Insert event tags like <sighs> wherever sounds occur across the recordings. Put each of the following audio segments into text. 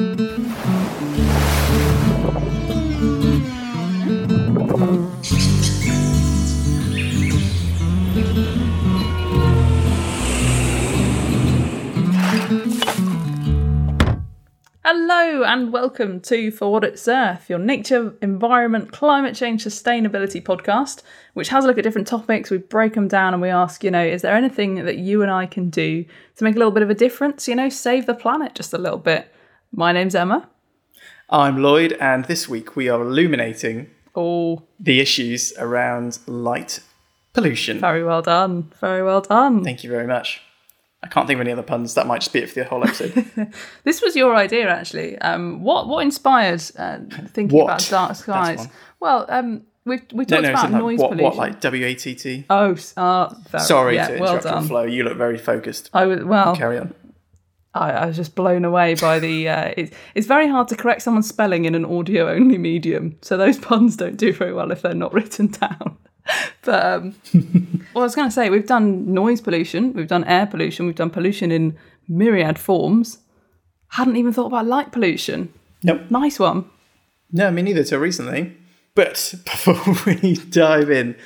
Hello and welcome to For What It's Earth, your nature, environment, climate change, sustainability podcast, which has a look at different topics. We break them down and we ask, you know, is there anything that you and I can do to make a little bit of a difference? You know, save the planet just a little bit. My name's Emma. I'm Lloyd, and this week we are illuminating all the issues around light pollution. very well done. Very well done. Thank you very much. I can't think of any other puns. That might just be it for the whole episode. <laughs> This was your idea, actually. Um, what what inspired uh, thinking What? about dark skies? Well, um, we we no, talked no, about it's like, noise what, pollution. what, like W A T T? oh, uh, very, Sorry yeah, to well interrupt your flow. You look very focused. I was well. Carry on. I, I was just blown away by the. Uh, it's it's very hard to correct someone's spelling in an audio only medium, so those <laughs> puns don't do very well if they're not <laughs> written down. but um, <laughs> well, I was going to say we've done noise pollution, we've done air pollution, we've done pollution in myriad forms. Hadn't even thought about light pollution. Nope. Nice one. No, me neither till recently. But before we dive in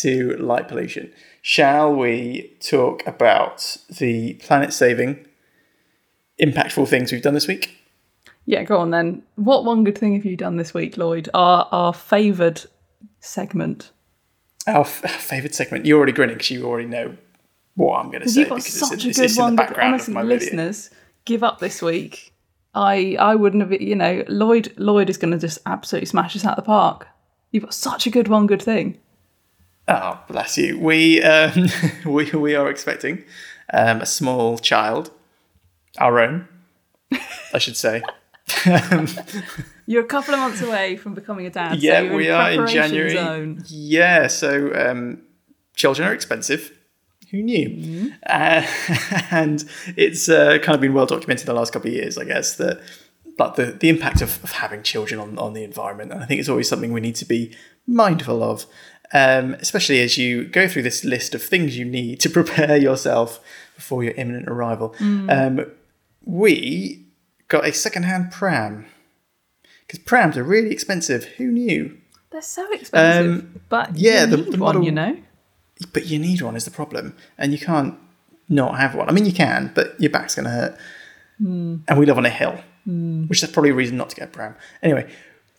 to light pollution, shall we talk about the planet saving, impactful things we've done this week? Yeah, go on then. What one good thing have you done this week, Lloyd? Our our favoured segment. Our f- <laughs> favourite segment. You're already grinning because you already know what I'm going to say You've got such a good one. but honestly, video. listeners, give up this week. I I wouldn't have. You know, Lloyd Lloyd is going to just absolutely smash us out the park. You've got such a good one, good thing. Oh, bless you. We um, <laughs> we we are expecting um, a small child, our own, I should say. <laughs> You're a couple of months away from becoming a dad. yeah, so you're we in are in preparation January. Zone. Yeah, so um, children are expensive. Who knew? Mm-hmm. Uh, <laughs> and it's uh, kind of been well documented in the last couple of years, I guess, that like the, the impact of, of having children on, on the environment. And I think it's always something we need to be mindful of, um, especially as you go through this list of things you need to <laughs> prepare yourself before your imminent arrival. Mm. Um, we got a secondhand pram because prams are really expensive. Who knew? They're so expensive, Um, but yeah, you the- need the one. model- You know. But you need one is the problem, and you can't not have one. I mean, you can, but your back's going to hurt. And we live on a hill, which is probably a reason not to get a pram. Anyway,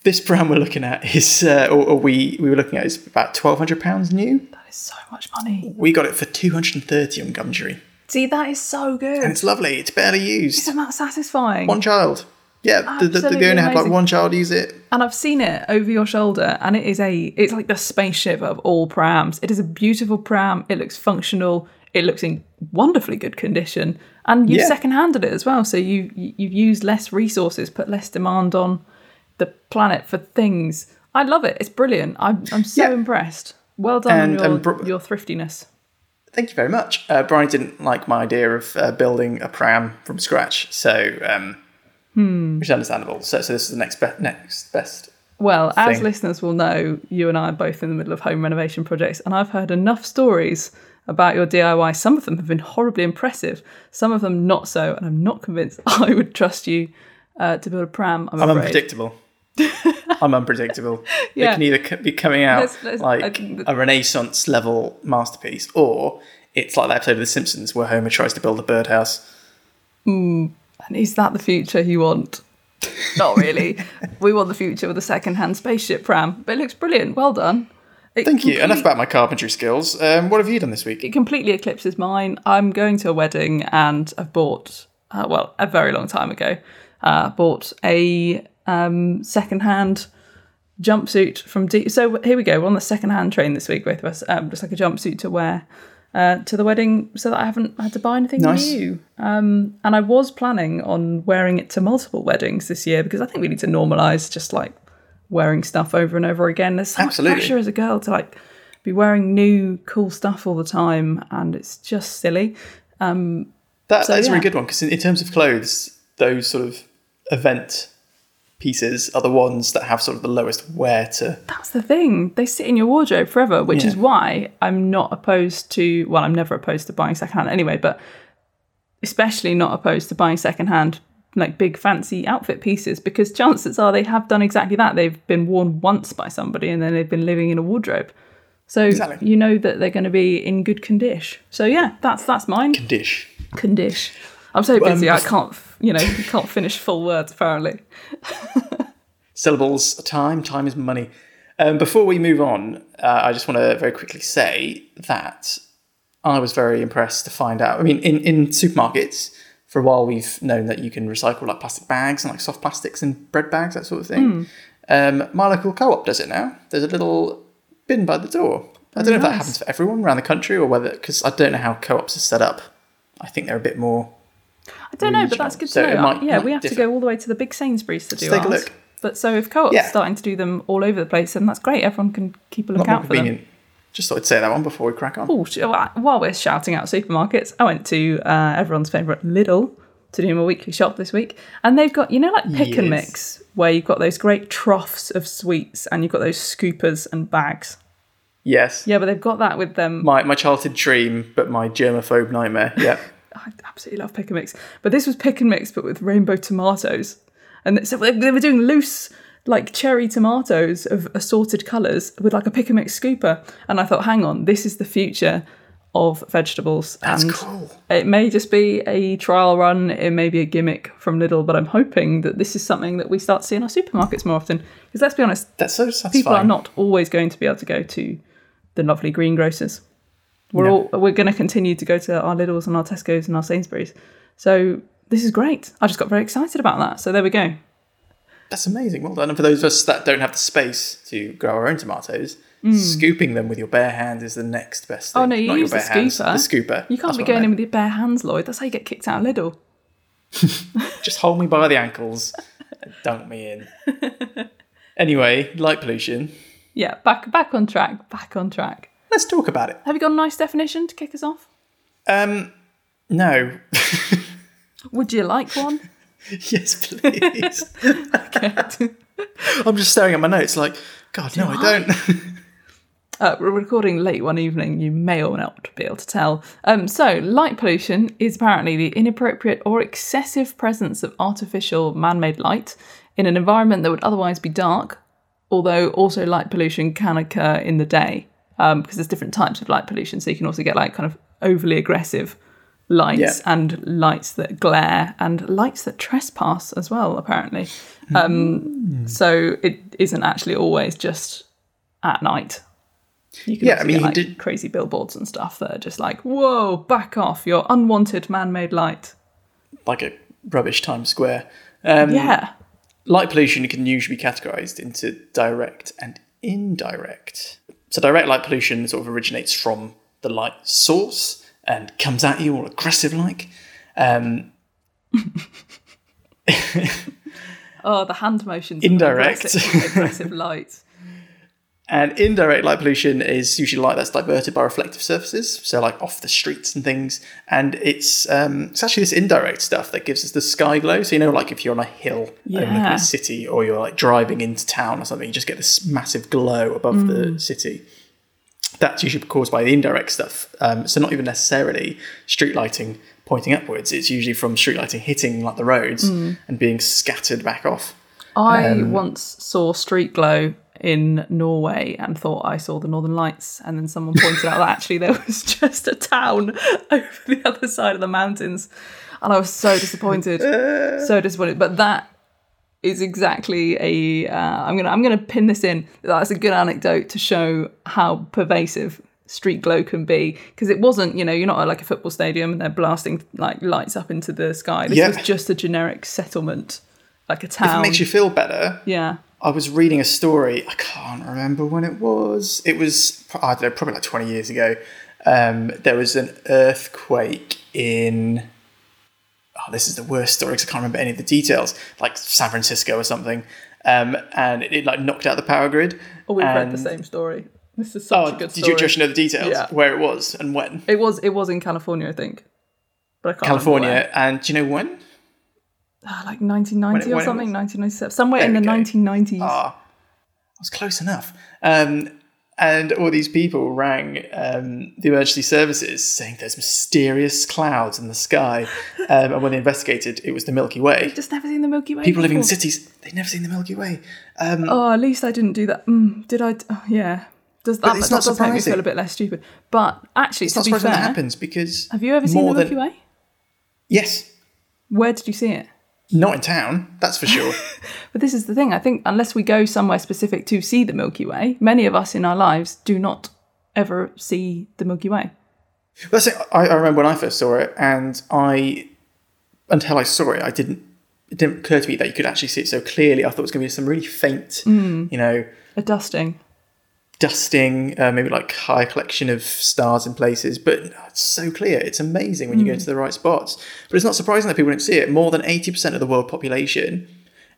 this pram we're looking at is, uh, or, or we we were looking at is about twelve hundred pounds new. That is so much money. We got it for two hundred and thirty on Gumtree, See, that is so good. and it's lovely. It's barely used. Isn't that satisfying? One child. Yeah, the, the, the, only had like one child use it. And I've seen it over your shoulder, and it is a it's like the spaceship of all prams. It is a beautiful pram. It looks functional. It looks in wonderfully good condition, and you've Yeah. second-handed it as well. So you you- you've used less resources, put less demand on the planet for things. I love it. It's brilliant. I'm I'm so Yeah. impressed. Well done And- on your, and bro- your thriftiness. Thank you very much. Uh, Brian didn't like my idea of uh, building a pram from scratch, so um, which is understandable. So, so this is the next be- next best. Well, as listeners will know, you and I are both in the middle of home renovation projects, and I've heard enough stories about your DIY. Some of them have been horribly impressive, some of them not so, and I'm not convinced <laughs> I would trust you uh, to build a pram. I'm, I'm unpredictable. <laughs> I'm unpredictable. Yeah. It can either be coming out Let's- let's- like a Renaissance level masterpiece, or it's like that episode of The Simpsons where Homer tries to build a birdhouse. And is that the future you want? Not really. <laughs> we want the future with a second-hand spaceship pram, but it looks brilliant. Well done. It Thank you. Enough about my carpentry skills. Um, what have you done this week? it completely eclipses mine. I'm going to a wedding and I've bought, uh, well, a very long time ago, uh, bought a um, second-hand jumpsuit from D. So here we go. We're on the second-hand train this week, both of us. Um, just like a jumpsuit to wear uh, to the wedding, so that I haven't had to buy anything Nice. new. Um, and I was planning on wearing it to multiple weddings this year because I think we need to normalise just like wearing stuff over and over again. There's so Absolutely. much pressure as a girl to like be wearing new cool stuff all the time, and it's just silly. That, So, that's a really good one because in, in terms of clothes, those sort of event pieces are the ones that have sort of the lowest wear to. That's the thing. They sit in your wardrobe forever, which is why I'm not opposed to. Well, I'm never opposed to buying secondhand anyway, but especially not opposed to buying secondhand like big fancy outfit pieces because chances are they have done exactly that. They've been worn once by somebody and then they've been living in a wardrobe. So Exactly. you know that they're going to be in good condition. So yeah, that's that's mine. Dish. Condition. I'm so busy. Um, I can't, you know, <laughs> can't finish full words apparently. <laughs> Syllables, time, time is money. Um, before we move on, uh, I just want to very quickly say that I was very impressed to find out. I mean, in, in supermarkets, for a while we've known that you can recycle like plastic bags and like soft plastics and bread bags, that sort of thing. Um, my local co op does it now. There's a little bin by the door. I don't know if that happens for everyone around the country or whether, because I don't know how co ops are set up. I think they're a bit more. I don't know, but that's good to So know. might- yeah, might we have to go all the way to the big Sainsbury's to do take a ours. look. But so if co-ops Yeah. starting to do them all over the place, then that's great. Everyone can keep a lookout for them. Just thought I'd say that one before we crack on. Oh, while we're shouting out supermarkets, I went to uh, everyone's favourite Lidl to do my weekly shop this week, and they've got you know like pick and mix where you've got those great troughs of sweets and you've got those scoopers and bags. Yes. Yeah, but they've got that with them. My, my childhood dream, but my germaphobe nightmare. Yeah. <laughs> I absolutely love pick and mix, but this was pick and mix but with rainbow tomatoes, and so they were doing loose like cherry tomatoes of assorted colours with like a pick and mix scooper, and I thought, hang on, this is the future of vegetables. That's and cool. It may just be a trial run, it may be a gimmick from Lidl, but I'm hoping that this is something that we start seeing our supermarkets more often. Because let's be honest, That's so satisfying. people are not always going to be able to go to the lovely greengrocers. We're No. all we're going to continue to go to our Lidls and our Tesco's and our Sainsbury's. So this is great. I just got very excited about that. So there we go. That's amazing. Well done. And for those of us that don't have the space to grow our own tomatoes, scooping them with your bare hands is the next best thing. Mm. Oh no, you Not your use the bare hands, scooper. the scooper. You can't That's be going in with your bare hands, Lloyd. That's how you get kicked out of Lidl. <laughs> Just hold me by the ankles and dunk me in. <laughs> anyway, light pollution. Yeah, back back on track. Back on track. Let's talk about it. Have you got a nice definition to kick us off? Um, no. Would you like one? <laughs> yes, please. <laughs> I'm just staring at my notes like, God, no, I don't. <laughs> Uh, we're recording late one evening, you may or may not be able to tell. Um, so, light pollution is apparently the inappropriate or excessive presence of artificial man made light in an environment that would otherwise be dark, although also light pollution can occur in the day um, because there's different types of light pollution. So, you can also get like kind of overly aggressive lights Yeah. and lights that glare and lights that trespass as well, apparently. Um, So, it isn't actually always just at night. You can Yeah, I mean, get, like did- crazy billboards and stuff that are just like, "Whoa, back off! Your unwanted man-made light." like a rubbish Times Square. Um, Yeah, Light pollution can usually be categorized into direct and indirect. So, direct light pollution sort of originates from the light source and comes at you all aggressive like. Um, <laughs> oh, the hand motions. Indirect. aggressive, aggressive light. And indirect light pollution is usually light that's diverted by reflective surfaces, so like off the streets and things. And it's um, it's actually this indirect stuff that gives us the sky glow. So you know, like if you're on a hill overlooking Yeah. a city, or you're like driving into town or something, you just get this massive glow above the Mm. city. That's usually caused by the indirect stuff. Um, so not even necessarily street lighting pointing upwards. It's usually from street lighting hitting like the roads Mm. and being scattered back off. I Um, once saw street glow in Norway and thought I saw the Northern Lights, and then someone pointed out that actually there was <laughs> just a town <laughs> over the other side of the mountains, and I was so disappointed, <laughs> so disappointed. But that is exactly a. Uh, I'm gonna I'm gonna pin this in. That's a good anecdote to show how pervasive street glow can be because it wasn't you know you're not at like a football stadium and they're blasting like lights up into the sky this Yeah. was just a generic settlement like a If it makes you feel better, yeah I was reading a story. I can't remember when it was. It was I don't know, probably like twenty years ago. Um, there was an earthquake in. Oh, this is the worst story because I can't remember any of the details. Like San Francisco or something, um, and it, like knocked out the power grid. Oh, we've read the same story. This is such Oh, a good did story. you just know the details? Yeah. Where it was and when? It was it was in California, I think. But I can't California, and do you know when? Ah, like 1990 When it- or something, was? 1997, somewhere in the go. 1990s. Ah, I was close enough. Um, and all these people rang um, the emergency services saying there's mysterious clouds in the sky. <laughs> Um, and when they investigated, it was the Milky Way. Just never seen the Milky Way. People living in cities, they've never seen the Milky Way. Um, Oh, at least I didn't do that. Mm, did I? Oh, yeah. Does that, it's that not does make me feel a bit less stupid? But actually, it's to not be surprising fair, that happens because have you ever seen the Milky than- Way? Yes, Where did you see it? Not in town, that's for sure. <laughs> But this is the thing. I think unless we go somewhere specific to see the Milky Way, many of us in our lives do not ever see the Milky Way. That's it. I, I remember when I first saw it, and I, until I saw it, I didn't. It didn't occur to me that you could actually see it so clearly. I thought it was going to be some really faint, Mm. you know, A dusting. Dusting, uh, maybe like high collection of stars in places. But it's so clear. It's amazing when you go to the right spots. But it's not surprising that people don't see it. More than eighty percent of the world population,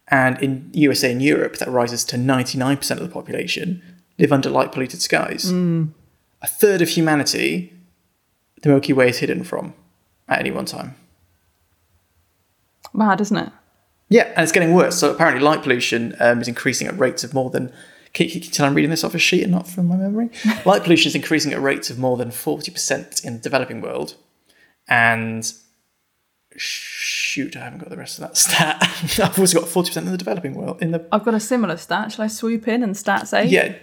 and in USA and Europe, that rises to ninety nine percent of the population live under light polluted skies. A third of humanity, the Milky Way is hidden from at any one time. Mad, isn't it? Yeah, and it's getting worse. So apparently, light pollution um, is increasing at rates of more than. Can can you tell I'm reading this off a sheet and not from my memory? <laughs> light pollution is increasing at rates of more than forty percent in the developing world, and shoot, I haven't got the rest of that stat. <laughs> I've also got forty percent in the developing world. In the I've got a similar stat. Shall I swoop in and stat say? yeah,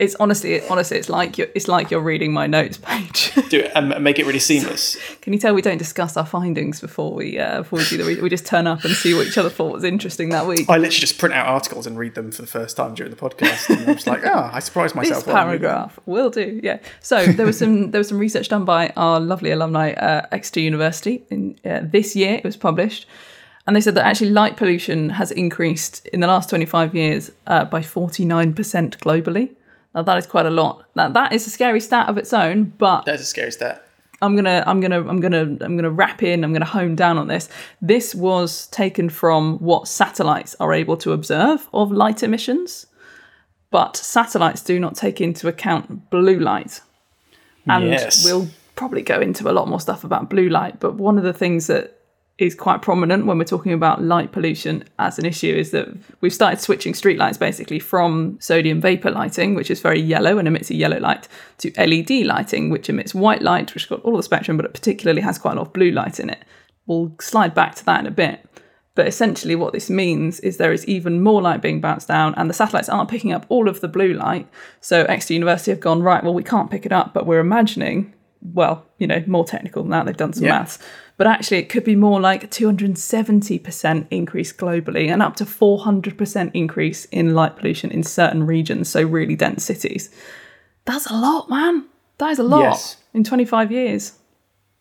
It's honestly, honestly, it's like you're, it's like you're reading my notes page. <laughs> do it and make it really seamless. Can you tell we don't discuss our findings before we uh, before we do the read? We just turn up and see what each other thought was interesting that week. I literally just print out articles and read them for the first time during the podcast, and I'm just like, oh, I surprised myself. this while I'm reading them. paragraph will do. Yeah. So there was some there was some research done by our lovely alumni at Exeter University in uh, this year. It was published, and they said that actually light pollution has increased in the last 25 years uh, by 49% globally. Now that is quite a lot. Now that is a scary stat of its own, but That's a scary stat. I'm gonna I'm gonna I'm gonna I'm gonna wrap in. I'm gonna hone down on this. This was taken from what satellites are able to observe of light emissions, but satellites do not take into account blue light. And Yes. we'll probably go into a lot more stuff about blue light. But one of the things that is quite prominent when we're talking about light pollution as an issue is that we've started switching streetlights basically from sodium vapor lighting, which is very yellow and emits a yellow light, to LED lighting, which emits white light, which has got all the spectrum, but it particularly has quite a lot of blue light in it. We'll slide back to that in a bit. But essentially, what this means is there is even more light being bounced down, and the satellites aren't picking up all of the blue light. So, Exeter University have gone, right, well, we can't pick it up, but we're imagining, well, you know, more technical than that. They've done some Yeah. maths. But actually, it could be more like 270% increase globally and up to 400% increase in light pollution in certain regions, so really dense cities. That's a lot, man. That is a lot Yes. in 25 years.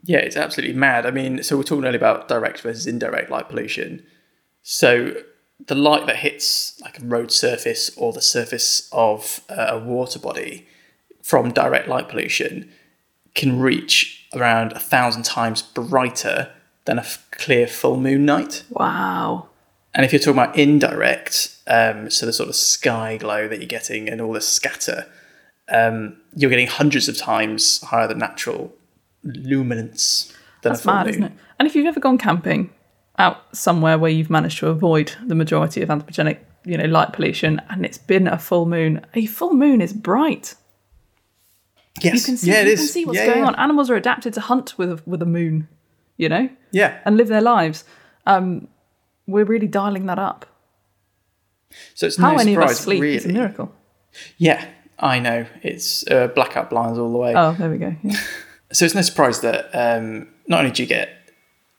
Yeah, it's absolutely mad. I mean, so we're talking earlier about direct versus indirect light pollution. So the light that hits like a road surface or the surface of uh, a water body from direct light pollution can reach around a thousand times brighter than a f- clear full moon night. Wow. And if you're talking about indirect, um, so the sort of sky glow that you're getting and all the scatter, um, you're getting hundreds of times higher than natural luminance than That's a full mad, moon. isn't it? And if you've ever gone camping out somewhere where you've managed to avoid the majority of anthropogenic, you know, light pollution, and it's been a full moon, a full moon is bright. Yes, You can see, yeah, you can see what's Yeah, going yeah. on. Animals are adapted to hunt with a, with a moon, you know, Yeah, and live their lives. Um, we're really dialing that up. so it's How no any of us sleep really. is a miracle. Yeah, I know. It's uh, blackout blinds all the way. Oh, there we go. Yeah. <laughs> So it's no surprise that um, not only do you get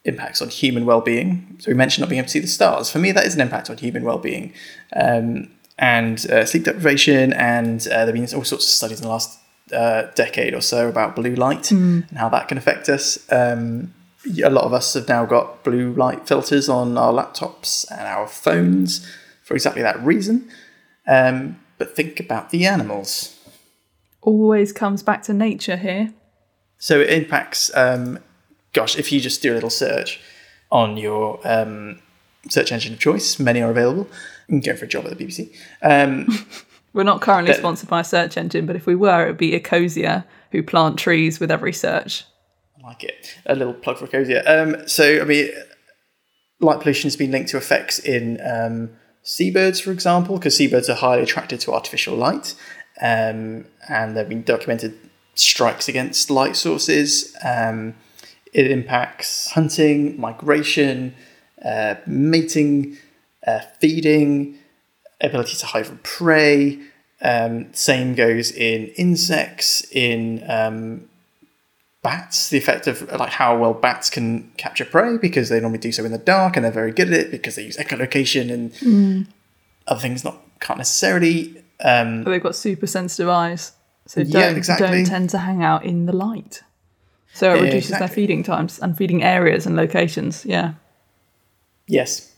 impacts on human well-being, so we mentioned not being able to see the stars. For me, that is an impact on human well-being, um, and uh, sleep deprivation. And uh, there've been all sorts of studies in the last uh, decade or so about blue light and how that can affect us. Um, a lot of us have now got blue light filters on our laptops and our phones for exactly that reason. Um, but think about the animals. Always comes back to nature here. So it impacts, um, gosh, if you just do a little search on your um, search engine of choice, many are available. You can go for a job at the BBC. <laughs> We're not currently sponsored by a search engine, but if we were, it would be Ecosia, who plant trees with every search. I like it. A little plug for Ecosia. Um, so, I mean, light pollution has been linked to effects in um, seabirds, for example, because seabirds are highly attracted to artificial light. um, and there have been documented strikes against light sources. Um, it impacts hunting, migration, uh, mating, uh, feeding, ability to hide from prey. Um, same goes in insects, in um, bats. The effect of like how well bats can capture prey because they normally do so in the dark and they're very good at it because they use echolocation and Mm. other things not can't necessarily. Um, But they've got super sensitive eyes, so Yeah, don't, exactly. don't tend to hang out in the light. So it Yeah, reduces their feeding times and feeding areas and locations. Yeah. yes,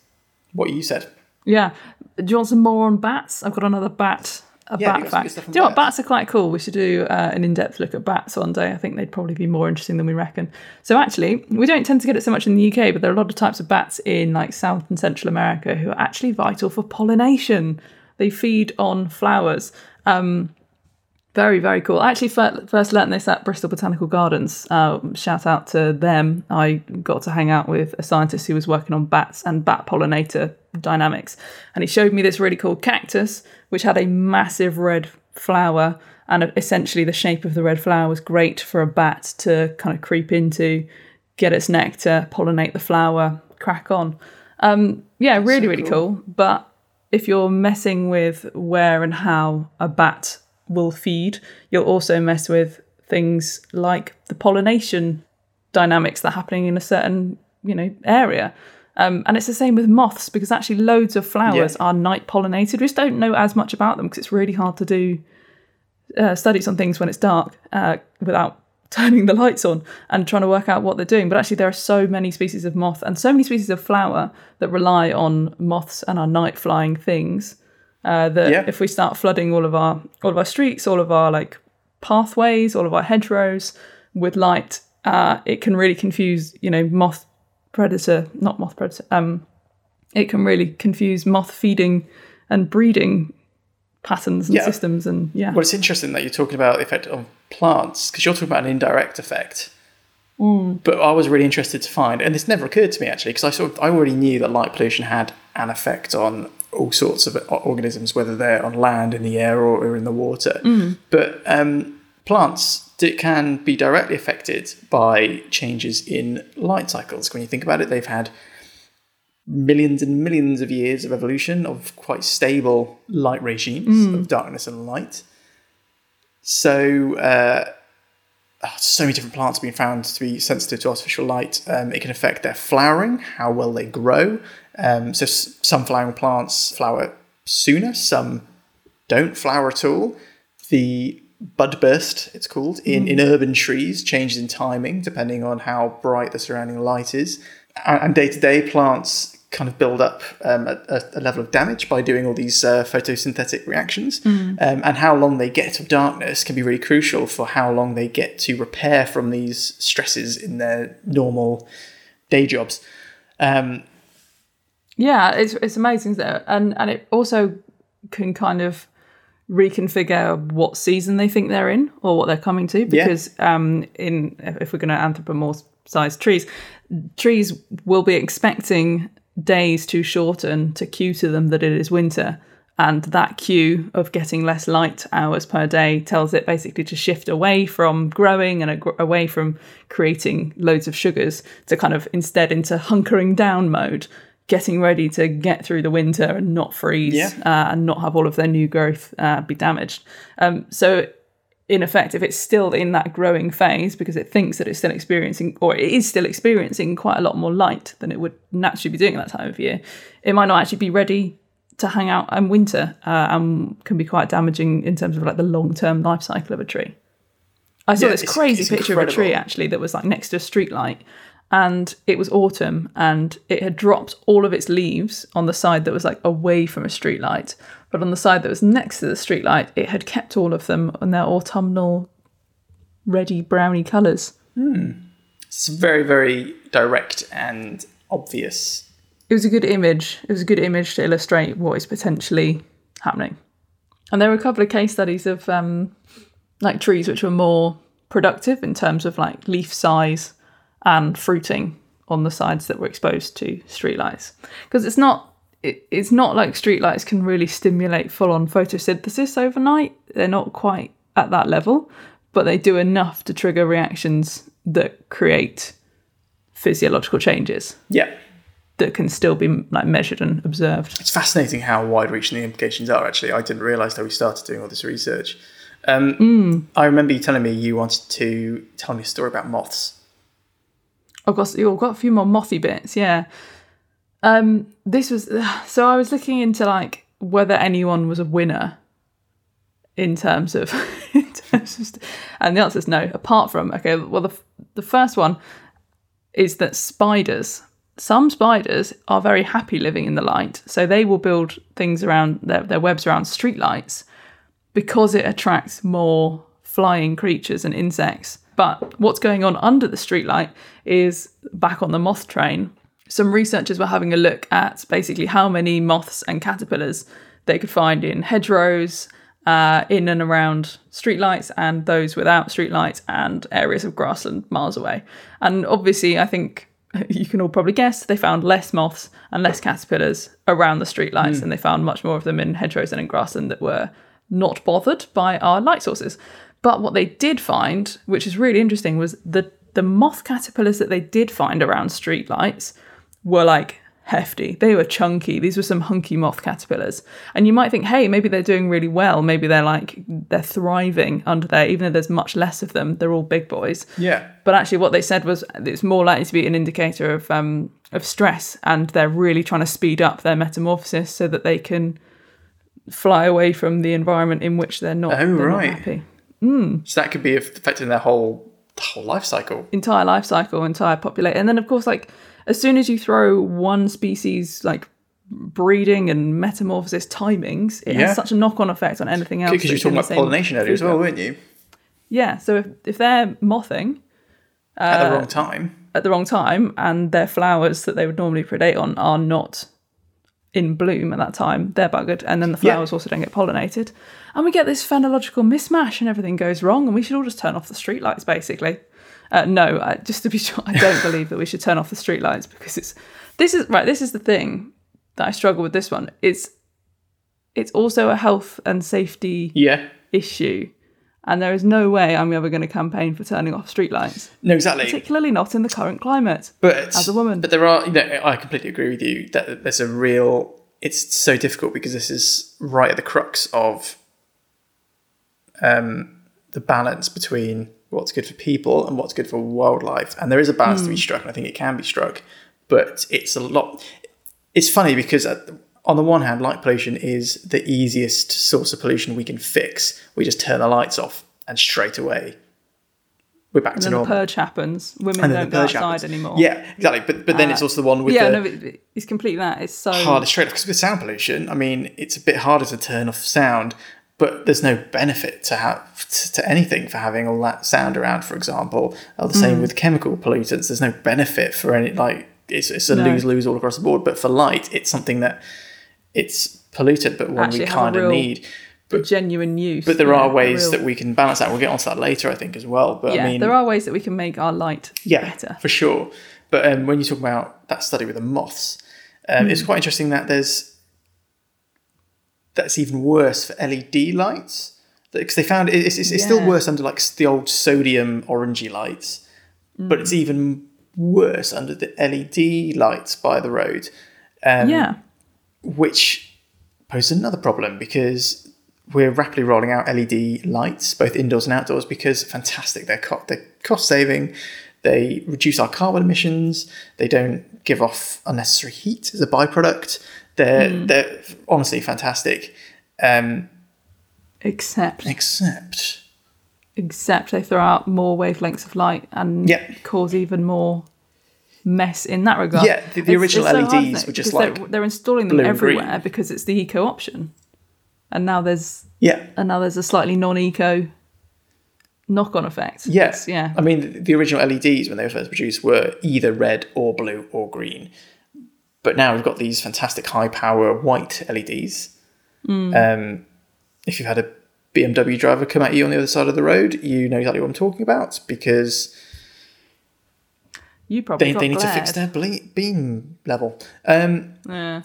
what you said. Yeah. Do you want some more on bats? I've got another bat. A Yeah, bat you got some good fact. Do you know what? bats. Are quite cool. We should do uh, an in-depth look at bats one day. I think they'd probably be more interesting than we reckon. So actually, we don't tend to get it so much in the UK, but there are a lot of types of bats in like South and Central America who are actually vital for pollination. They feed on flowers. Um, very, very cool. I actually first learned this at Bristol Botanical Gardens. Uh, shout out to them. I got to hang out with a scientist who was working on bats and bat pollinator dynamics. And he showed me this really cool cactus, which had a massive red flower. And essentially, the shape of the red flower was great for a bat to kind of creep into, get its nectar, pollinate the flower, crack on. Um, yeah, really, really cool. But if you're messing with where and how a bat will feed, you'll also mess with things like the pollination dynamics that are happening in a certain, you know, area. Um, and it's the same with moths because actually loads of flowers Yeah. are night pollinated. We just don't know as much about them because it's really hard to do uh, studies on things when it's dark uh, without <laughs> turning the lights on and trying to work out what they're doing. But actually, there are so many species of moth and so many species of flower that rely on moths and are night flying things. Uh, that Yeah. if we start flooding all of our all of our streets, all of our like pathways, all of our hedgerows with light, uh, it can really confuse you know moth predator, not moth predator. Um, it can really confuse moth feeding and breeding patterns and Yeah. systems and yeah. Well, it's interesting that you're talking about the effect on plants because you're talking about an indirect effect. But I was really interested to find, and this never occurred to me actually, because I sort of I already knew that light pollution had an effect on all sorts of organisms, whether they're on land, in the air, or, or in the water. But um, plants d- can be directly affected by changes in light cycles. When you think about it, they've had millions and millions of years of evolution of quite stable light regimes of darkness and light. So, uh, oh, so many different plants have been found to be sensitive to artificial light. Um, it can affect their flowering, how well they grow. Um, so, s- some flowering plants flower sooner, some don't flower at all. The bud burst, it's called, in, in urban trees changes in timing depending on how bright the surrounding light is. And day to day, plants kind of build up um, a, a- level of damage by doing all these uh, photosynthetic reactions. Um, and how long they get of darkness can be really crucial for how long they get to repair from these stresses in their normal day jobs. Um, Yeah, it's it's amazing, isn't? And and it also can kind of reconfigure what season they think they're in or what they're coming to. Because um, in if we're going to anthropomorphize trees, trees will be expecting days to shorten to cue to them that it is winter. And that cue of getting less light hours per day tells it basically to shift away from growing and ag- away from creating loads of sugars to kind of instead into hunkering down mode, getting ready to get through the winter and not freeze Yeah. uh, and not have all of their new growth uh, be damaged. Um, so, in effect, if it's still in that growing phase because it thinks that it's still experiencing or it is still experiencing quite a lot more light than it would naturally be doing at that time of year, it might not actually be ready to hang out and winter uh, and can be quite damaging in terms of like the long term life cycle of a tree. I saw Yeah, this crazy it's picture of a tree actually that was like next to a street light and it was autumn and it had dropped all of its leaves on the side that was like away from a street light but on the side that was next to the street light it had kept all of them on their autumnal reddy browny colours. It's very, very direct and obvious. it was a good image. It was a good image to illustrate what is potentially happening. And there were a couple of case studies of um, like trees which were more productive in terms of like leaf size and fruiting on the sides that were exposed to streetlights because it's not it, it's not like streetlights can really stimulate full on photosynthesis overnight. They're not quite at that level, but they do enough to trigger reactions that create physiological changes Yeah. that can still be like measured and observed. It's fascinating how wide reaching the implications are, actually. I didn't realise that we started doing all this research. Um, I remember you telling me you wanted to tell me a story about moths. I've got you've got a few more mothy bits, yeah. Um, this was <sighs> so I was looking into like whether anyone was a winner in terms of, <laughs> in terms of and the answer is no. Apart from okay, well the the first one is that spiders. Some spiders are very happy living in the light, so they will build things around their, their webs around streetlights because it attracts more flying creatures and insects. But what's going on under the streetlight is back on the moth train. Some researchers were having a look at basically how many moths and caterpillars they could find in hedgerows, uh, in and around streetlights, and those without streetlights, and areas of grassland miles away. And obviously, I think <laughs> you can all probably guess they found less moths and less caterpillars around the streetlights, and they found much more of them in hedgerows and in grassland that were not bothered by our light sources. But what they did find, which is really interesting, was the the moth caterpillars that they did find around streetlights were like hefty. They were chunky. These were some hunky moth caterpillars. And you might think, hey, maybe they're doing really well. Maybe they're like they're thriving under there, even though there's much less of them. They're all big boys. Yeah. But actually, what they said was it's more likely to be an indicator of um, of stress, and they're really trying to speed up their metamorphosis so that they can fly away from the environment in which they're not, Oh, they're not right. Happy. So that could be affecting their whole the whole life cycle. entire life cycle, entire population. and then of course, like as soon as you throw one species like breeding and metamorphosis timings, it Yeah. has such a knock-on effect on anything else. Because you were talking about pollination earlier as well, weren't you? Yeah, so if, if they're mothing At Uh, the wrong time. at the wrong time and their flowers that they would normally predate on are not in bloom at that time, they're buggered, and then the Yeah. flowers also don't get pollinated, and we get this phenological mismatch, and everything goes wrong, and we should all just turn off the streetlights, basically. Uh, no, I, just to be <laughs> sure, I don't believe that we should turn off the streetlights because it's this is right. This is the thing that I struggle with. This one, it's it's also a health and safety Yeah. issue, and there is no way I'm ever going to campaign for turning off streetlights, No, exactly. particularly not in the current climate. But as a woman. but there are. You know, I completely agree with you that there's a real. It's so difficult because this is right at the crux of um, the balance between what's good for people and what's good for wildlife, and there is a balance to be struck, and I think it can be struck, but it's a lot. It's funny because on the one hand, light pollution is the easiest source of pollution we can fix. We just turn the lights off, and straight away we're back And to then the normal. purge happens. Women don't the go purge outside happens. anymore. Yeah, exactly. But but then it's also the one with yeah, the no, it, it's completely that. It's so hardest trade off because with sound pollution, I mean, it's a bit harder to turn off sound, but there's no benefit to have to, anything for having all that sound around. For example, or the Mm. same with chemical pollutants. There's no benefit for any like it's it's a No. lose lose all across the board. But for light, it's something that it's polluted, but one Actually we kind of need. need. genuine use. But there yeah, are ways real- that we can balance that. We'll get onto that later, I think, as well. But yeah, I mean, there are ways that we can make our light yeah, better. for sure. But um, when you talk about that study with the moths, um, Hmm. it's quite interesting that there's that's even worse for LED lights because they found it- it's, it's, it's still worse under like the old sodium orangey lights, but Hmm. it's even worse under the LED lights by the road, um, yeah, which poses another problem because we're rapidly rolling out LED lights, both indoors and outdoors, because fantastic, they're, co- they're cost saving, they reduce our carbon emissions, they don't give off unnecessary heat as a byproduct. They're, Hmm. they're honestly fantastic. Um, except except, except they throw out more wavelengths of light and Yeah. cause even more mess in that regard. Yeah, the- the original so hard, isn't LEDs it? were just Because they're, like they're installing them and green. everywhere because it's the eco option, and now there's yeah, and now there's a slightly non-eco knock-on effect. Yeah. Yeah. I mean, the, original LEDs when they were first produced were either red or blue or green. But now we've got these fantastic high power white LEDs. Hmm. Um, if you've had a BMW driver come at you on the other side of the road, you know exactly what I'm talking about because You probably they, they need to fix their ble- beam level. Um, Yeah.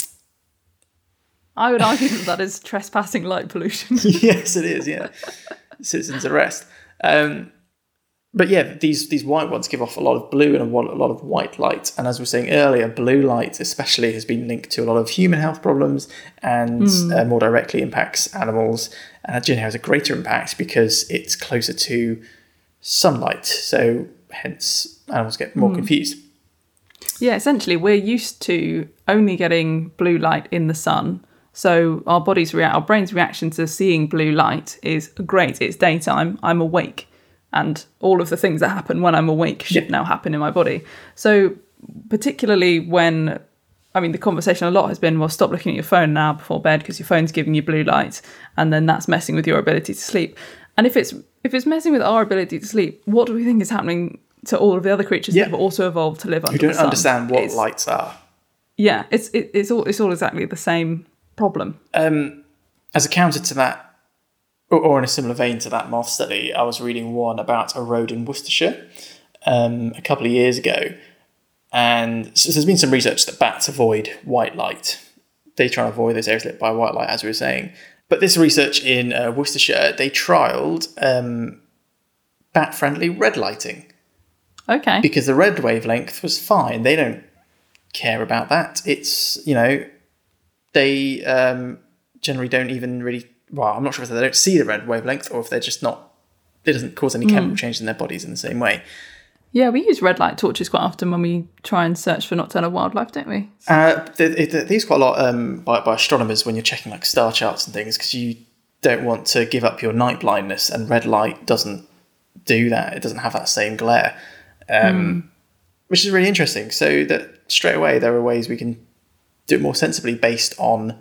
I would argue that that is trespassing light pollution. <laughs> yes, it is. Yeah, citizens arrest. Um, but yeah, these these white ones give off a lot of blue and a lot, of white light. And as we were saying earlier, blue light especially has been linked to a lot of human health problems and uh, more directly impacts animals. And generally has a greater impact because it's closer to sunlight. So hence animals get more hmm. confused. Yeah, essentially, we're used to only getting blue light in the sun. So our bodies react, our brain's reaction to seeing blue light is great. It's daytime. I'm awake, and all of the things that happen when I'm awake should Yeah. now happen in my body. So particularly when, I mean, the conversation a lot has been, well, stop looking at your phone now before bed because your phone's giving you blue light, and then that's messing with your ability to sleep. And if it's if it's messing with our ability to sleep, what do we think is happening to all of the other creatures Yeah. that have also evolved to live under Who don't sun? understand what It's- lights are. yeah, it's it, it's all it's all exactly the same problem. Um, as a counter to that, or, or in a similar vein to that moth study, I was reading one about a road in Worcestershire um, a couple of years ago, and so there's been some research that bats avoid white light. They try and avoid those areas lit by white light, as we were saying. But this research in uh, Worcestershire, they trialled um, bat-friendly red lighting Okay. because the red wavelength was fine. They don't care about that. It's you know, they um, generally don't even really. Well, I'm not sure if they don't see the red wavelength or if they're just not. It doesn't cause any chemical change in their bodies in the same way. Yeah, we use red light torches quite often when we try and search for nocturnal wildlife, don't we? Uh, they, they, they use quite a lot um, by, by astronomers when you're checking like star charts and things because you don't want to give up your night blindness, and red light doesn't do that. It doesn't have that same glare, um, which is really interesting. So that straight away there are ways we can do it more sensibly based on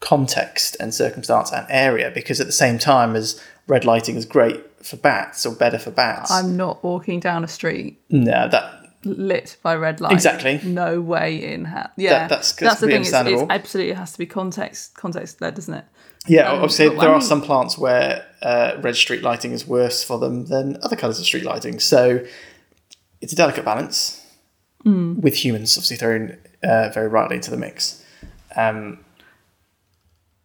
context and circumstance and area. Because at the same time as red lighting is great for bats or better for bats, I'm not walking down a street no, that lit by red light. Exactly. No way in hell. Yeah, that's- that's the thing. It's, it's absolutely has to be context context led, doesn't it? Yeah, Um, obviously there I are some plants where uh, red street lighting is worse for them than other colours of street lighting. So it's a delicate balance Hmm. with humans obviously thrown uh, very rightly into the mix. Um,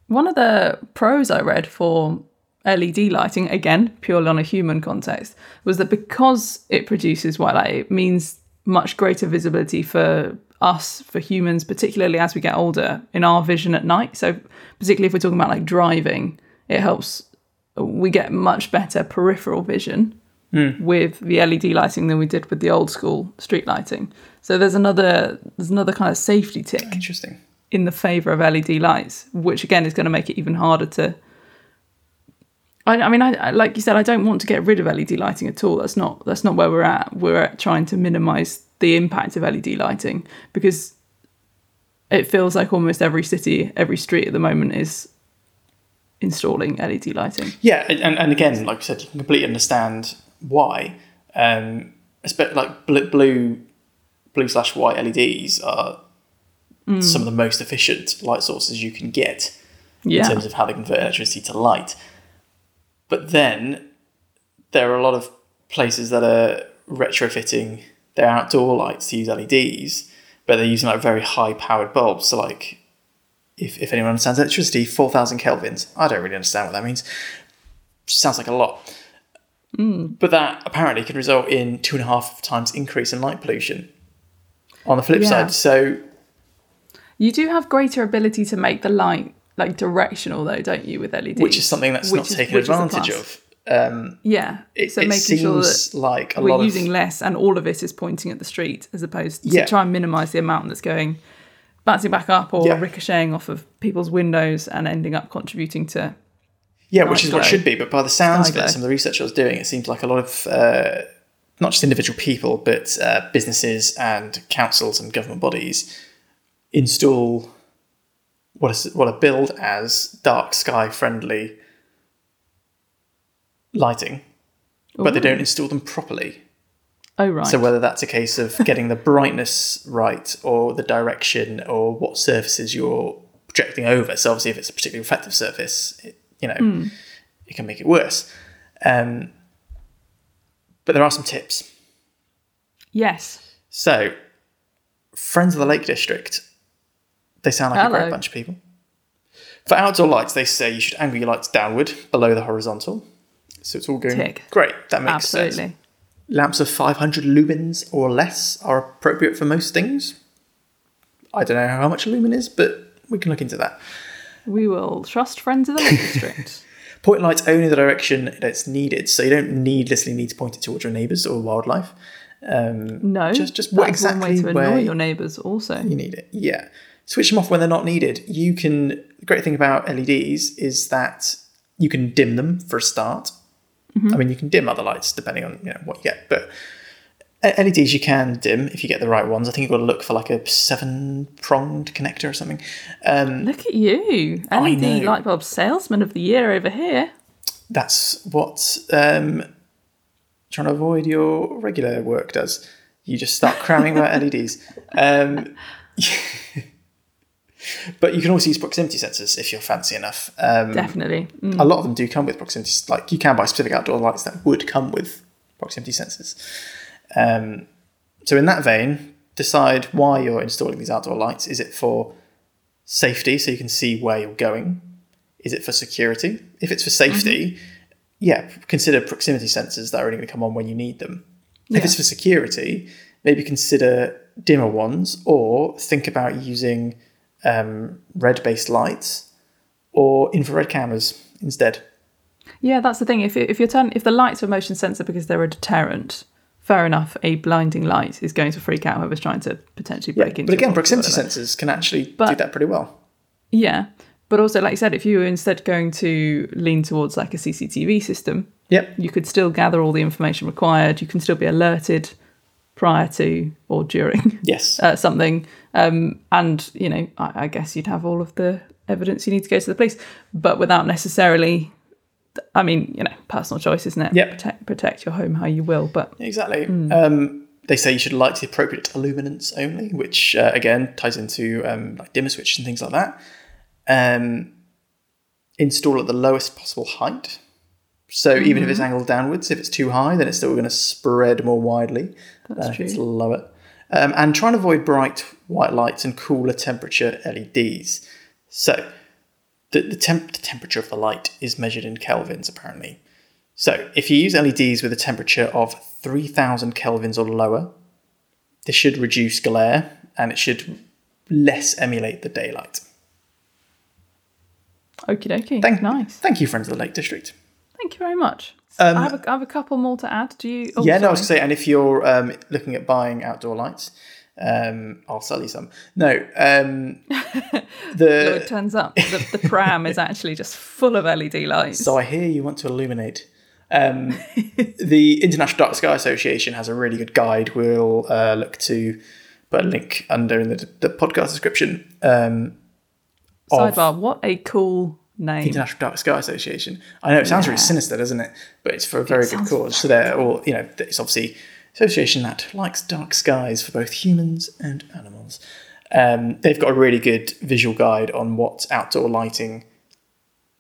One of the pros I read for LED lighting, again, purely on a human context, was that because it produces white light, it means much greater visibility for us, for humans, particularly as we get older, in our vision at night. So, particularly if we're talking about like driving, it helps. We get much better peripheral vision Hmm. with the LED lighting than we did with the old school street lighting. So there's another there's another kind of safety tick interesting. in the favour of LED lights, which again is going to make it even harder to. I, I mean, I, I- like you said, I don't want to get rid of LED lighting at all. That's not that's not where we're at. We're at trying to minimise the impact of LED lighting because it feels like almost every city, every street at the moment is installing LED lighting. Yeah, and, and again, like I said, you can completely understand why. Um, espe- like blue, blue slash white LEDs are Mm. some of the most efficient light sources you can get Yeah, in terms of how they convert electricity to light. But then there are a lot of places that are retrofitting their outdoor lights to use LEDs, but they're using like very high powered bulbs. So like if, if anyone understands electricity, four thousand kelvins. I don't really understand what that means. Sounds like a lot. But that apparently can result in two and a half times increase in light pollution. On the flip Yeah. side, so you do have greater ability to make the light like directional though, don't you, with LEDs? which is something that's Which not is- taken which is a advantage of. Um, Yeah, it, so it making sure that like a we're lot using of less and all of it is pointing at the street as opposed to Yeah. try and minimize the amount that's going bouncing back up or Yeah. ricocheting off of people's windows and ending up contributing to Yeah, which is what it should be. But by the sounds of it, some of the research I was doing, it seems like a lot of uh, not just individual people, but uh, businesses and councils and government bodies install what is what are billed as dark sky friendly lighting, but they don't install them properly. oh right So whether that's a case of getting the brightness right, or the direction, or what surfaces you're projecting over. So obviously, if it's a particularly reflective surface, it, you know, it can make it worse. Um, but there are some tips. yes So, Friends of the Lake District, they sound like a great bunch of people. For outdoor lights, they say you should angle your lights downward below the horizontal. So it's all going Tick. great. That makes sense. Absolutely. Lamps of 500 lumens or less are appropriate for most things. I don't know how much a lumen is, but we can look into that. We will trust friends of the Lake District. Point lights only the direction that's needed, so you don't needlessly need to point it towards your neighbours or wildlife. Um, No, Just- just that's what exactly one way to annoy where- your neighbours. Also, you need it. Yeah. Switch them off when they're not needed. You can. The great thing about LEDs is that you can dim them for a start. I mean, you can dim other lights depending on you know what you get, but LEDs you can dim if you get the right ones. I think you've got to look for like a seven pronged connector or something. Um, look at you, LED light bulb salesman of the year over here. that's what um, trying to avoid your regular work does. You just start cramming about <laughs> LEDs. Um, <laughs> but you can also use proximity sensors if you're fancy enough. Um, Definitely. Mm. a lot of them do come with proximity. Like you can buy specific outdoor lights that would come with proximity sensors. Um, so in that vein, decide why you're installing these outdoor lights. Is it for safety, so you can see where you're going? Is it for security? If it's for safety, yeah, consider proximity sensors that are only going to come on when you need them. If it's for security, maybe consider dimmer ones, or think about using um, red-based lights or infrared cameras instead. Yeah, that's the thing. If if you're turn if the lights are motion sensor because they're a deterrent, fair enough. A blinding light is going to freak out whoever's trying to potentially break into. But again, proximity sensors can actually do that pretty well. Yeah, but also like you said, if you were instead going to lean towards like a CCTV system, Yep. you could still gather all the information required. You can still be alerted prior to or during <laughs> Yes. uh, something, um, and you know, I, I guess you'd have all of the evidence you need to go to the police, but without necessarily. I mean, you know, personal choice, isn't it? Yep. Protect, protect your home how you will, but Exactly. Hmm. Um, they say you should light the appropriate illuminance only, which uh, again ties into um, like dimmer switches and things like that. Um, install at the lowest possible height. So even if it's Mm-hmm. angled downwards, if it's too high, then it's still going to spread more widely. That's than if it's true. lower. Um, and try and avoid bright white lights and cooler temperature LEDs. So the, the, temp- the temperature of the light is measured in kelvins apparently. So if you use LEDs with a temperature of 3000 kelvins or lower, this should reduce glare and it should less emulate the daylight. okie dokie. Thank, nice. Thank you, friends of the Lake District. Thank you very much. Um, I, have a, I have a couple more to add. Do you? Oh, yeah, no, I was sorry. going to say, and if you're um, looking at buying outdoor lights, um, I'll sell you some. No, um, <laughs> the it turns up the, the pram is actually just full of LED lights. So I hear you want to illuminate. Um, <laughs> the International Dark Sky Association has a really good guide. We'll uh, look to put a link under in the, the podcast description. Um, Sidebar: What a cool name. International Dark Sky Association. I know it sounds really sinister, doesn't it? But it's for a very good sounds cause. So they're all, you know, it's obviously association that likes dark skies for both humans and animals. Um, they've got a really good visual guide on what outdoor lighting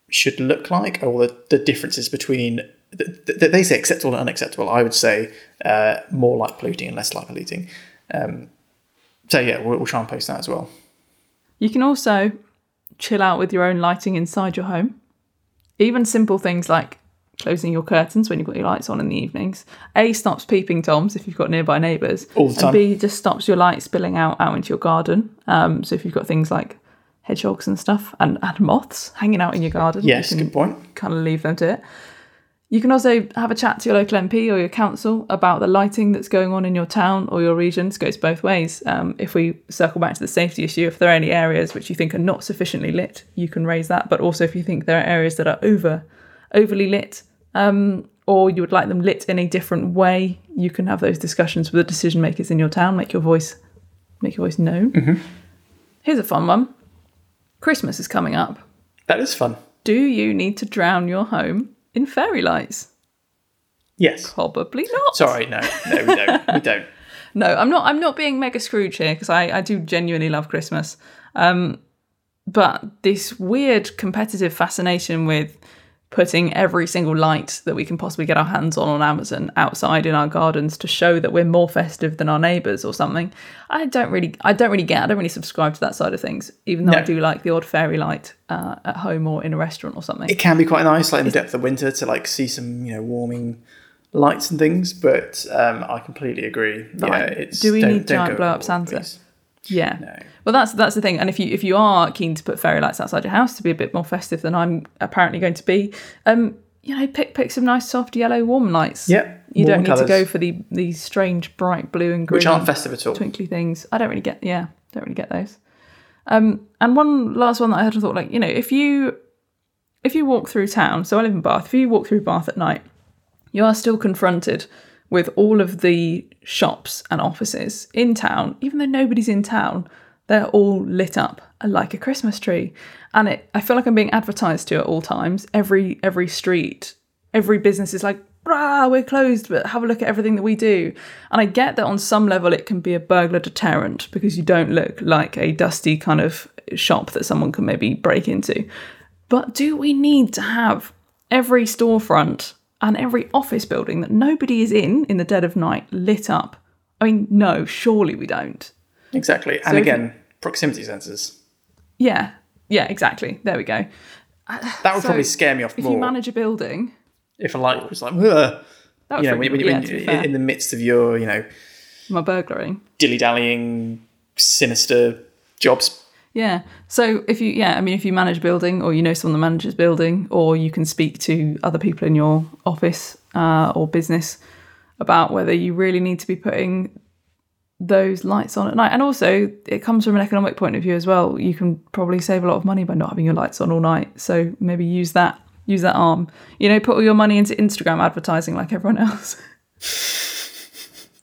should look like, or the, the differences between. th- th- They say acceptable and unacceptable. I would say uh, more light polluting and less light polluting. Um, so yeah, we'll, we'll try and post that as well. You can also chill out with your own lighting inside your home. Even simple things like closing your curtains when you've got your lights on in the evenings. A stops peeping toms if you've got nearby neighbours. All the time. And B just stops your light spilling out out into your garden. Um, so if you've got things like hedgehogs and stuff and, and moths hanging out in your garden, you Yes, can good point. kind of leave them to it. You can also have a chat to your local MP or your council about the lighting that's going on in your town or your region. This goes both ways. Um, if we circle back to the safety issue, if there are any areas which you think are not sufficiently lit, you can raise that. But also, if you think there are areas that are over, overly lit, um, or you would like them lit in a different way, you can have those discussions with the decision makers in your town. Make your voice, make your voice known. Here's a fun one. Christmas is coming up. That is fun. Do you need to drown your home in fairy lights? Yes. Probably not. Sorry, no, no, we don't. we don't. <laughs> No, I'm not. I'm not being mega Scrooge here because I, I do genuinely love Christmas. Um, but this weird competitive fascination with putting every single light that we can possibly get our hands on on Amazon outside in our gardens to show that we're more festive than our neighbours or something. I don't really, I don't really get, I don't really subscribe to that side of things. Even though I do like the odd fairy light uh, at home or in a restaurant or something. It can be quite nice, like in the depth of winter, to like see some you know warming lights and things. But um, I completely agree. Yeah, it's Do we don't- need don't giant blow-up Santa? please. Yeah. No. Well, that's that's the thing. And if you if you are keen to put fairy lights outside your house to be a bit more festive than I'm apparently going to be, um, you know, pick pick some nice soft yellow warm lights. Yep, You don't need to go for the these strange bright blue and green Which aren't festive at all. twinkly things. I don't really get. Yeah, don't really get those. Um, and one last one that I had a thought, like you know, if you if you walk through town, so I live in Bath. If you walk through Bath at night, you are still confronted with all of the shops and offices in town, even though nobody's in town. They're all lit up like a Christmas tree, and it. I feel like I'm being advertised to at all times. Every every street, every business is like, "Brah, we're closed, but have a look at everything that we do." And I get that on some level it can be a burglar deterrent because you don't look like a dusty kind of shop that someone can maybe break into. But do we need to have every storefront and every office building that nobody is in in the dead of night lit up? I mean, no, surely we don't. Exactly. And if- again, proximity sensors. Yeah, yeah, exactly. There we go. That would So, probably scare me off If more If you manage a building, if a light was like, Ugh. that you know, when, when, yeah, when to be you- fair. in the midst of your, you know, my burglaring. dilly dallying, sinister jobs. Yeah. So if you, yeah, I mean, if you manage a building or you know someone that manages a building or you can speak to other people in your office uh, or business about whether you really need to be putting those lights on at night. And also, it comes from an economic point of view as well. You can probably save a lot of money by not having your lights on all night. So maybe use that, use that arm. You know, put all your money into Instagram advertising like everyone else. <laughs>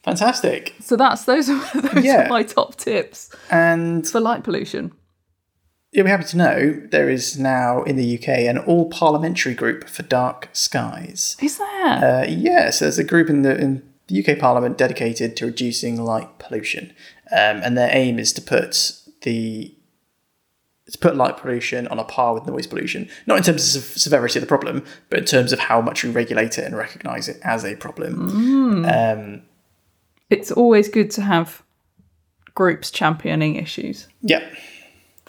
Fantastic. So that's those are <laughs> those Yeah. are my top tips And for light pollution. You'll be happy to know there is now in the UK an all parliamentary group for dark skies. Is there? Uh, yes, there's a group in the in the UK Parliament dedicated to reducing light pollution, um, and their aim is to put the to put light pollution on a par with noise pollution, not in terms of severity of the problem, but in terms of how much we regulate it and recognise it as a problem. Um, it's always good to have groups championing issues. yeah,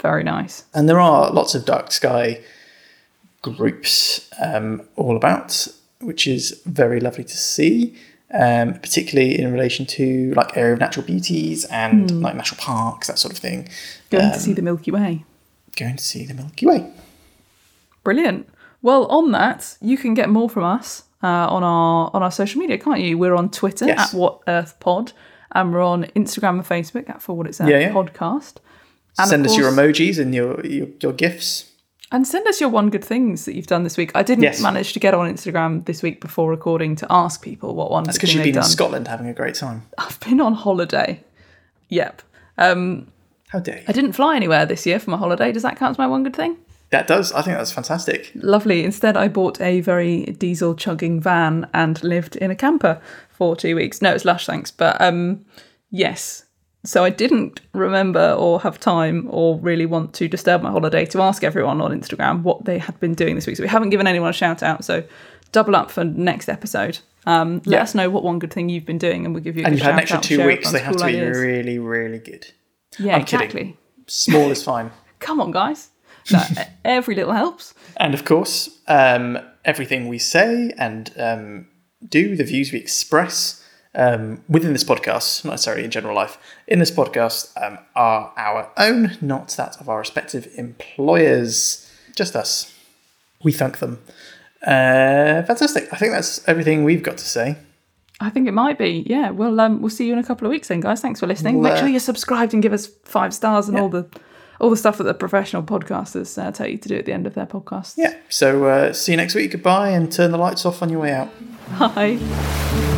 Very nice. and there are lots of dark sky groups um, all about, which is very lovely to see. Um, particularly in relation to like area of natural beauties and like national parks, that sort of thing. Going to see the Milky Way. Going to see the Milky Way. Brilliant. Well, on that, you can get more from us uh, on our on our social media, can't you? We're on Twitter Yes. at What Earth Pod, and we're on Instagram and Facebook at For What It's Earth Yeah, yeah. Podcast. And Send us your emojis and your, your your gifs. And send us your one good things that you've done this week. I didn't Yes. manage to get on Instagram this week before recording to ask people what one That's because you've been in. Scotland having a great time. I've been on holiday. Yep. Um, How dare you? I didn't fly anywhere this year for my holiday. Does that count as my one good thing? That does. I think that's fantastic. Lovely. Instead, I bought a very diesel chugging van and lived in a camper for two weeks. No, it's lush, thanks. But um, yes. So I didn't remember or have time or really want to disturb my holiday to ask everyone on Instagram what they had been doing this week. So we haven't given anyone a shout out. So double up for next episode. Um, let Yeah. us know what one good thing you've been doing, and we'll give you. A And you've had an extra two weeks. They have to be ideas. really, really good. Yeah, I'm kidding. exactly. Small is fine. <laughs> Come on, guys. No, <laughs> every little helps. And of course, um, everything we say and um, do, the views we express um, within this podcast, not necessarily in general life, in this podcast um, are our own, not that of our respective employers. Just us. We thank them. Uh, fantastic. I think that's everything we've got to say. I think it might be. Yeah. Well, um, we'll see you in a couple of weeks then, guys. Thanks for listening. Well, Make sure you're subscribed and give us five stars and all the all the stuff that the professional podcasters uh, tell you to do at the end of their podcasts. Yeah. So uh, see you next week. Goodbye and turn the lights off on your way out. <laughs> Bye.